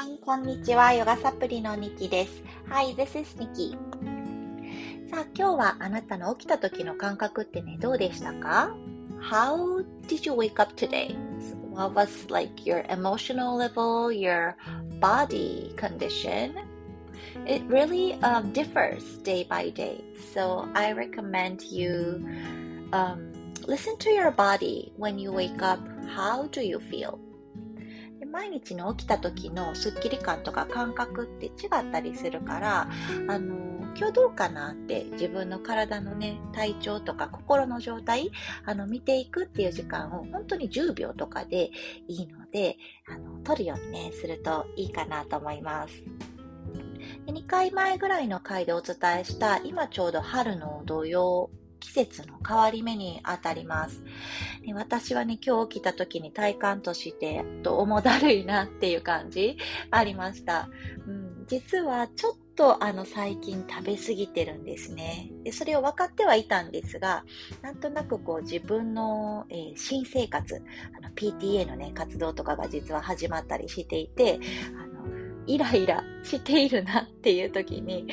everyone! こんにちは。ヨガサプリのニキです。Hi, this is Nikki. さあ、今日はあなたの起きた時の感覚ってね、どうでしたか ?How did you wake up today? What was like your emotional level, your body condition? It really um, differs day by day. So I recommend you um, listen to your body when you wake up. How do you feel? 毎日の起きた時のスッキリ感とか感覚って違ったりするからあの今日どうかなって自分の体のね体調とか心の状態あの見ていくっていう時間を本当に10秒とかでいいのであの取るようにねするといいかなと思います。2回前ぐらいの回でお伝えした今ちょうど春の土曜季節の変わり目にあたります。で私はね、今日起きた時に体感として、と重だるいなっていう感じありました。うん、実はちょっとあの最近食べ過ぎてるんですねで。それを分かってはいたんですが、なんとなくこう自分の、えー、新生活、PTA のね、活動とかが実は始まったりしていて、あイライラしているなっていう時に、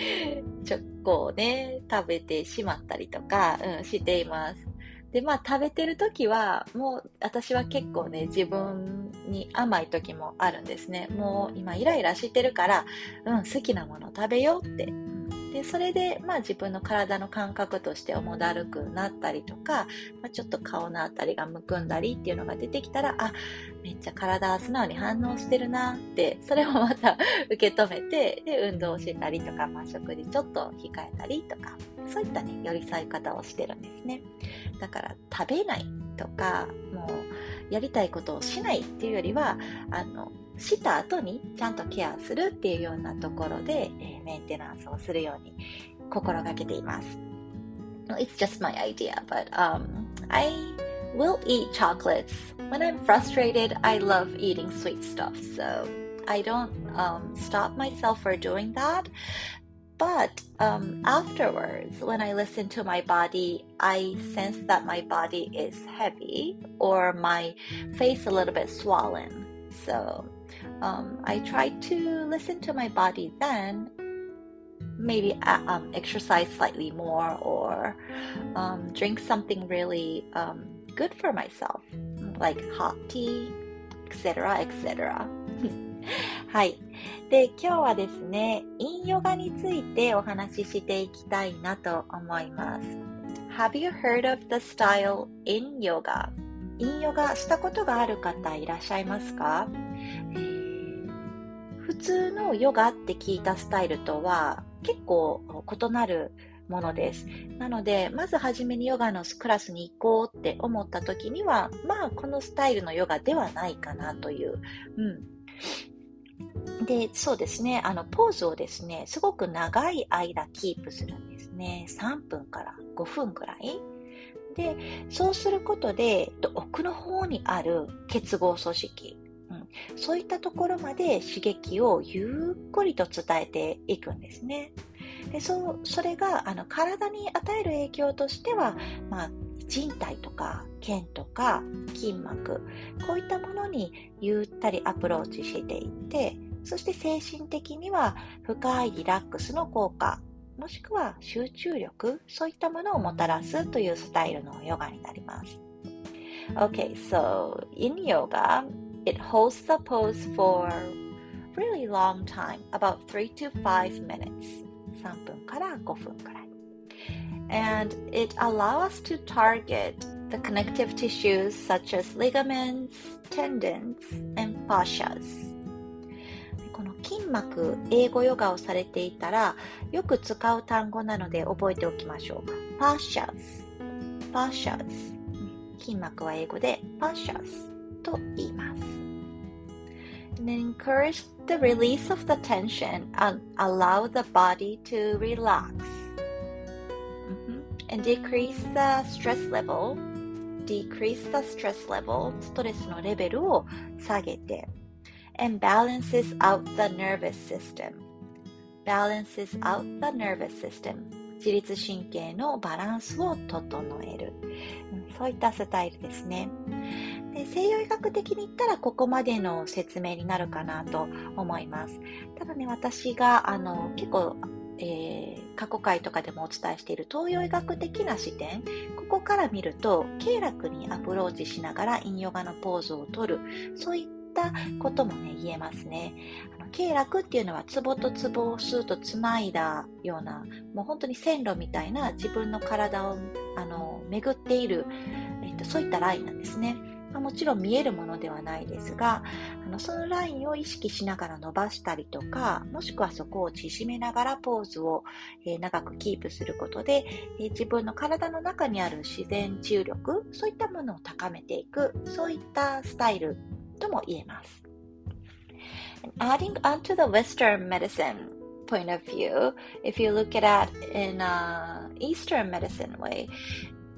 チョコをね、食べてしまったりとか、うん、しています。で、まあ食べてる時は、もう私は結構ね、自分に甘い時もあるんですね。もう今イライラしてるから、うん、好きなもの食べようってでそれで、まあ、自分の体の感覚として重だるくなったりとか、まあ、ちょっと顔のあたりがむくんだりっていうのが出てきたらあめっちゃ体素直に反応してるなってそれをまた 受け止めてで運動をしたりとか、まあ、食事ちょっと控えたりとかそういったね寄り添い方をしてるんですね。だから食べないとかもうやりたいことをしないっていうよりはあのした後にちゃんとケアするっていうようなところで、えー、メンテナンスをするように心がけています。It's just my idea, but um, I will eat chocolates. When I'm frustrated, I love eating sweet stuff, so I don't um, stop myself for doing that. But um, afterwards, when I listen to my body, I sense that my body is heavy or my face a little bit swollen. So um, I try to listen to my body then. Maybe uh, um, exercise slightly more or um, drink something really um, good for myself, like hot tea, etc. etc. はい。で、今日はですね、インヨガについてお話ししていきたいなと思います。Have you heard of the style in yoga? インヨガしたことがある方いらっしゃいますか、えー普 通のヨガって聞いたスタイルとは結構異なるものです。なので、まず初めにヨガのクラスに行こうって思った時には、まあ、このスタイルのヨガではないかなという。うん。で、そうですね、あの、ポーズをですね、すごく長い間キープするんですね。3分から5分くらい。で、そうすることで、奥の方にある結合組織、そういったところまで刺激をゆっくりと伝えていくんですね。でそそれがあの体に与える影響としては、まあ、人体とか腱とか筋膜こういったものにゆったりアプローチしていってそして精神的には深いリラックスの効果もしくは集中力そういったものをもたらすというスタイルのヨガになります。Okay, so in yoga, It holds the pose for really long time, about 3 to 5 minutes. 3分から5分くらい. And it allows us to target the connective tissues such as ligaments, tendons, and fascias. この筋膜、英語ヨガをされていたら、よく使う単語なので覚えておきましょう。fascias, fascias 筋膜は英語で fascias と言います。 And encourage the release of the tension and allow the body to relax. Mm-hmm. And decrease the stress level. Decrease the stress level. ストレスのレベルを下げて。And balances out the nervous system. Balances out the nervous system. 自律神経のバランスを整える。そういったスタイルですね。で西洋医学的に言ったらここまでの説明になるかなと思います。ただね、私があの結構、えー、過去回とかでもお伝えしている東洋医学的な視点、ここから見ると、経絡にアプローチしながら陰ヨガのポーズをとる、そういったこともね、言えますね。あの経絡っていうのは、ツボとツボをスーッとつないだような、もう本当に線路みたいな自分の体をあの巡っている、えっと、そういったラインなんですね。ま、もちろん見えるものではないですが、あのそのラインを意識しながら伸ばしたりとか、もしくはそこを縮めながらポーズを、えー、長くキープすることで、えー、自分の体の中にある自然治癒力、そういったものを高めていく、そういったスタイルとも言えます。Adding on to the Western medicine point of view, if you look at it in a Eastern medicine way,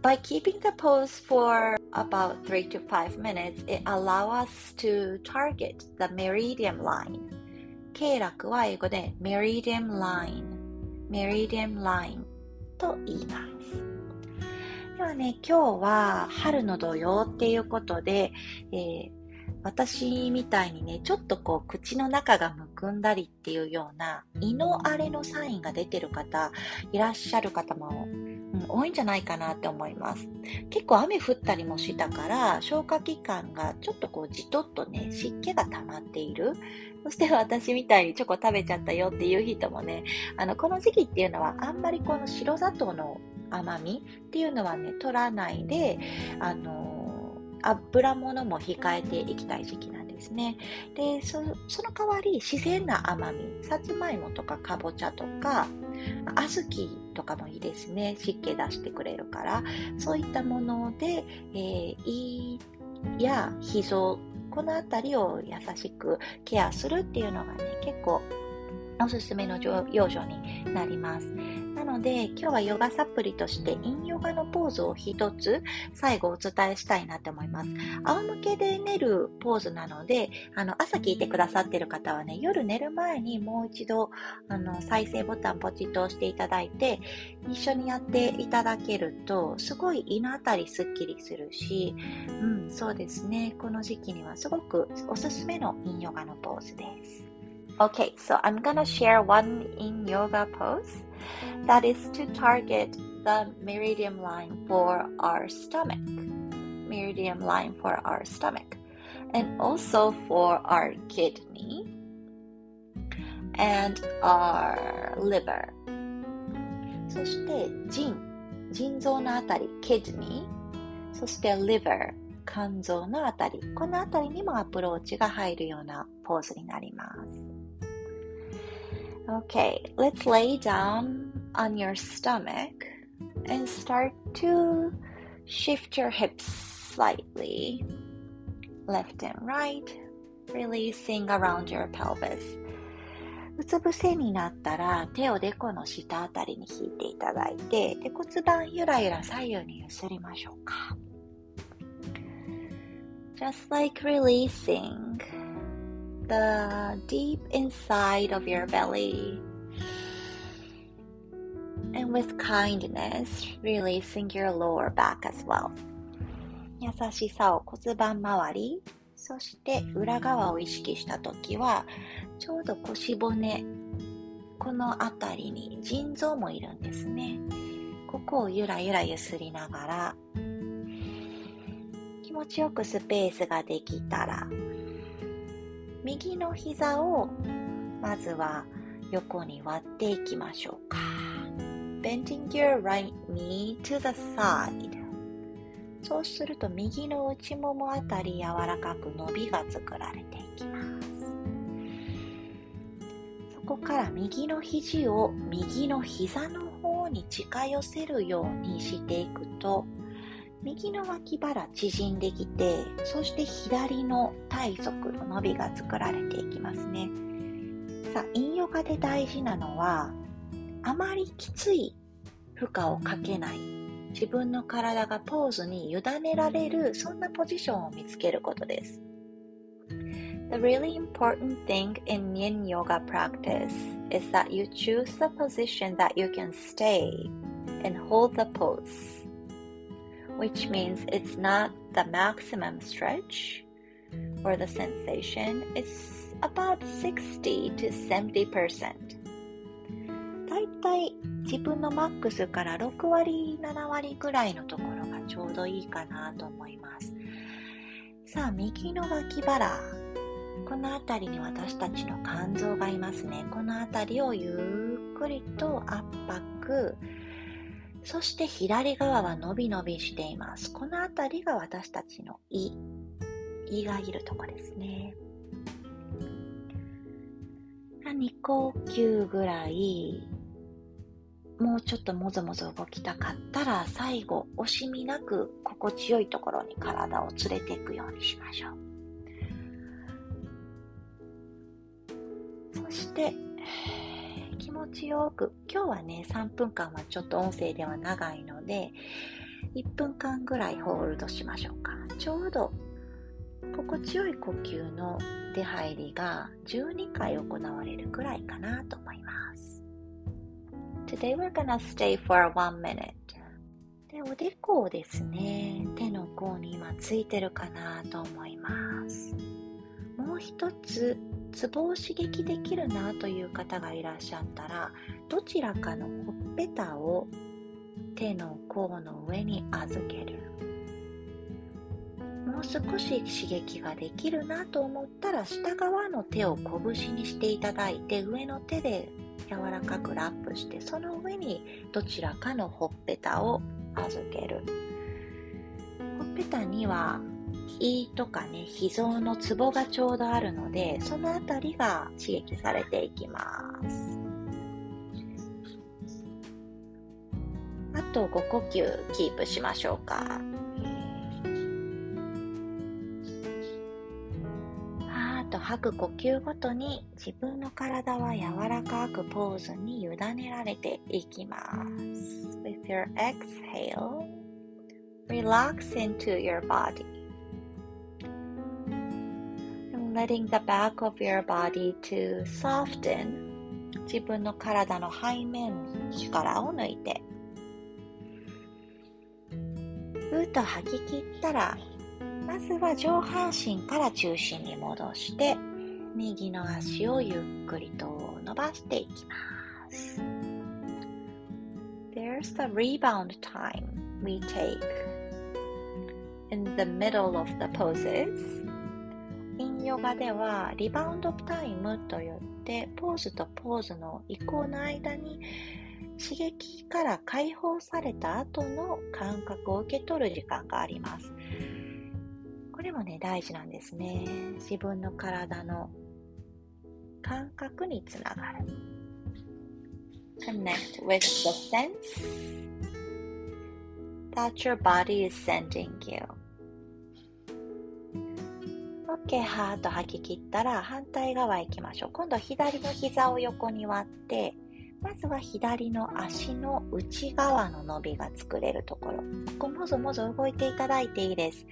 by keeping the pose for about 3 to 5 minutes, it allows us to target the meridian line. 経絡は英語で meridian line, meridian line と言います。ではね、今日は春の土曜っていうことで、えー、私みたいにね、ちょっとこう口の中がむくんだりっていうような胃の荒れのサインが出てる方いらっしゃる方も多いんじゃないかなって思います。結構雨降ったりもしたから、消化器官がちょっとこうじとっとね、湿気が溜まっている。そして私みたいにチョコ食べちゃったよっていう人もね、あの、この時期っていうのはあんまりこの白砂糖の甘みっていうのはね、取らないで、あの、油物も控えていきたい時期なんですね。で、その代わり自然な甘み、さつまいもとかかぼちゃとか、小豆とかもいいですね。湿気出してくれるから。そういったもので、えー、胃や脾臓、このあたりを優しくケアするっていうのがね、結構おすすめの養生になります。なので、今日はヨガサプリとして陰ヨガのポーズを一つ最後お伝えしたいなと思います。仰向けで寝るポーズなので、あの、朝聞いてくださってる方はね、夜寝る前にもう一度、あの、再生ボタンポチッと押していただいて、一緒にやっていただけると、すごい胃のあたりすっきりするし、うん、そうですね。この時期にはすごくおすすめの陰ヨガのポーズです。Okay, so I'm gonna share one in yoga pose that is to target the meridian line for our stomach. Meridian line for our stomach. And also for our kidney and our liver. そして腎、腎臓のあたり、kidney、そして liver、肝臓のあたり、このあたりにもアプローチが入るようなポーズになります。 Okay, let's lay down on your stomach and start to shift your hips slightly, left and right, releasing around your pelvis. うつ伏せになったら手をデコの下あたりに引いていただいてで骨盤ゆらゆら左右に揺すりましょうか Just like releasing the deep inside of your belly. And with kindness, releasing your lower back as well. 優しさを骨盤周り、そして裏側を意識したときは、ちょうど腰骨、この辺りに腎臓もいるんですね。ここをゆらゆらゆすりながら、気持ちよくスペースができたら、右の膝をまずは横に割っていきましょうか。Bending your right knee to the side そうすると右の内ももあたり柔らかく伸びが作られていきます。そこから右の肘を右の膝の方に近寄せるようにしていくと右の脇腹縮んできて、そして左の体側の伸びが作られていきますね。さあ、陰ヨガで大事なのは、あまりきつい負荷をかけない。自分の体がポーズに委ねられる、そんなポジションを見つけることです。The really important thing in yin yoga practice is that you choose the position that you can stay and hold the pose. Which means it's not the maximum stretch or the sensation. It's about 60 to 70%. だいたい自分のマックスから6割、7割ぐらいのところがちょうどいいかなと思います。さあ、右の脇腹。この辺りに私たちの肝臓がいますね。この辺りをゆっくりと圧迫。そして左側は伸び伸びしています。この辺りが私たちの胃。胃がいるとこですね。2呼吸ぐらいもうちょっともぞもぞ動きたかったら最後惜しみなく心地よいところに体を連れていくようにしましょうそして気持ちよく今日はね3分間はちょっと音声では長いので1分間ぐらいホールドしましょうかちょうど心地よい呼吸の出入りが12回行われるくらいかなと思います Today we're gonna stay for one minute. で、おでこをですね、手の甲に今ついてるかなと思います。もう一つ、ツボを刺激できるなという方がいらっしゃったら、どちらかのほっぺたを手の甲の上に預ける。もう少し刺激ができるなと思ったら下側の手を拳にしていただいて上の手で柔らかくラップしてその上にどちらかのほっぺたを預けるほっぺたには胃とかね脾臓のツボがちょうどあるのでその辺りが刺激されていきますあと5呼吸キープしましょうかあと吐く呼吸ごとに自分の体は柔らかくポーズに委ねられていきます。With your exhale, relax into your body. And letting the back of your body to soften 自分の体の背面力を抜いてふーっと吐き切ったらまずは上半身から中心に戻して、右の足をゆっくりと伸ばしていきます。There's the rebound time we take in the middle of the poses. ヨガではリバウンドタイムといってポーズとポーズの移行の間に刺激から解放された後の感覚を受け取る時間があります。これもね、大事なんですね。自分の体の感覚につながる。Connect with the sense that your body is sending you. OK、はーっと吐き切ったら反対側行きましょう。今度左の膝を横に割って、まずは左の足の内側の伸びが作れるところ。ここもぞもぞ動いていただいていいです。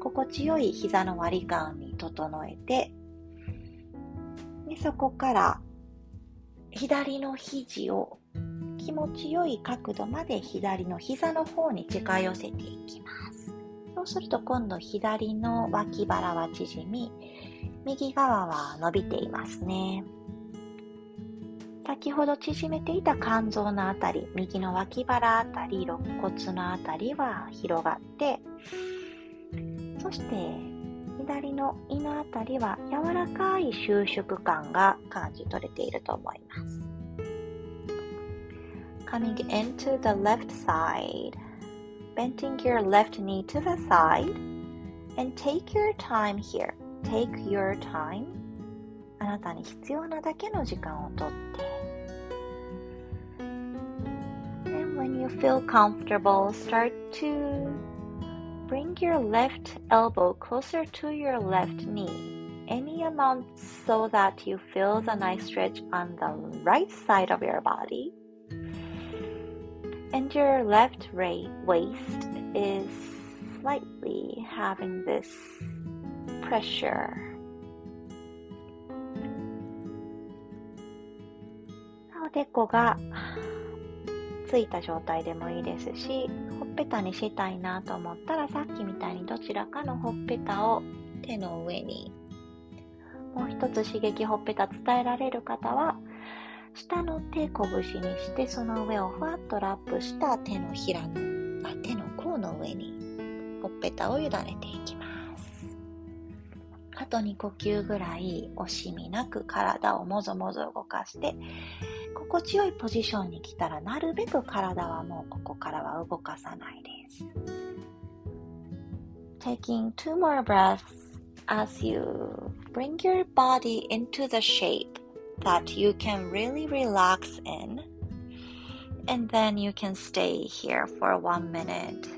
心地よい膝の割り感に整えて、でそこから左の肘を気持ちよい角度まで左の膝の方に近寄せていきます。そうすると今度左の脇腹は縮み、右側は伸びていますね。先ほど縮めていた肝臓のあたり、右の脇腹あたり、肋骨のあたりは広がって、そして左の胃のあたりは柔らかい収縮感が感じ取れていると思います。Coming into the left side, bending your left knee to the side, and take your time here. Take your time. あなたに必要なだけの時間をとって when you feel comfortable, start to bring your left elbow closer to your left knee. Any amount so that you feel the nice stretch on the right side of your body. And your left waist is slightly having this pressure. おでこがついた状態でもいいですし、ほっぺたにしたいなと思ったらさっきみたいにどちらかのほっぺたを手の上にもう一つ刺激ほっぺた伝えられる方は下の手拳にしてその上をふわっとラップした手のひらのあ手の甲の上にほっぺたを委ねていきます。あと2呼吸ぐらい惜しみなく体をもぞもぞ動かして心地よいポジションに来たらなるべく体はもうここからは動かさないです。Taking two more breaths as you bring your body into the shape. That you can really relax in. And then you can stay here for one minute.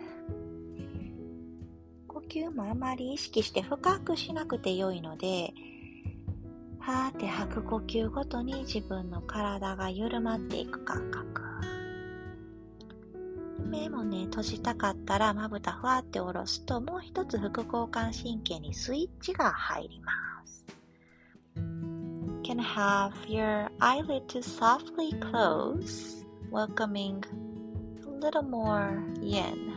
呼吸もあまり意識して深くしなくてよいので、はーって吐く呼吸ごとに自分の体が緩まっていく感覚。目もね、閉じたかったらまぶたふわって下ろすと、もう一つ副交感神経にスイッチが入ります。Can have your eyelid to softly close, welcoming a little more yin.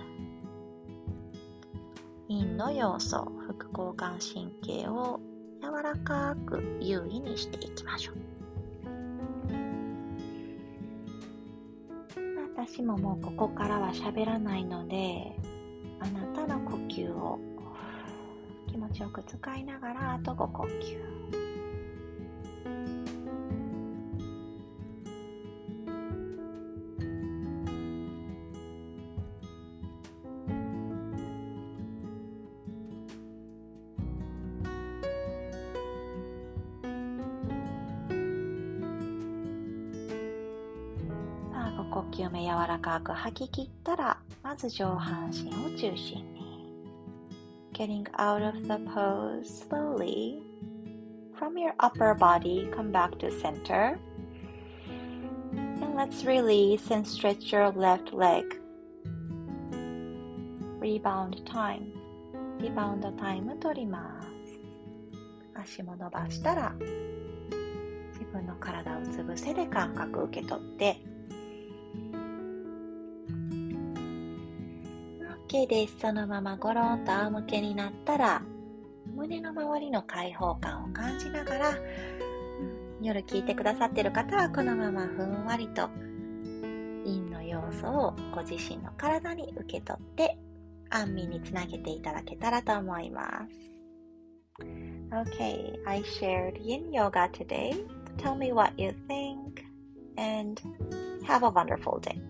陰の要素、副交感神経を柔らかく優位にしていきましょう。私ももうここからは喋らないので、あなたの呼吸を気持ちよく使いながらあと5呼吸。呼吸目柔らかく吐き切ったら、まず上半身を中心に。Getting out of the pose slowly. From your upper body, come back to center. And let's release and stretch your left leg. Rebound time. リバウンドタイム取ります。足も伸ばしたら、自分の体をうつ伏せで感覚受け取って、OK です。そのままゴロンと仰向けになったら、胸の周りの開放感を感じながら、夜聞いてくださってる方はこのままふんわりと陰の要素をご自身の体に受け取って安眠につなげていただけたらと思います。Okay, I shared yin yoga today. Tell me what you think and have a wonderful day.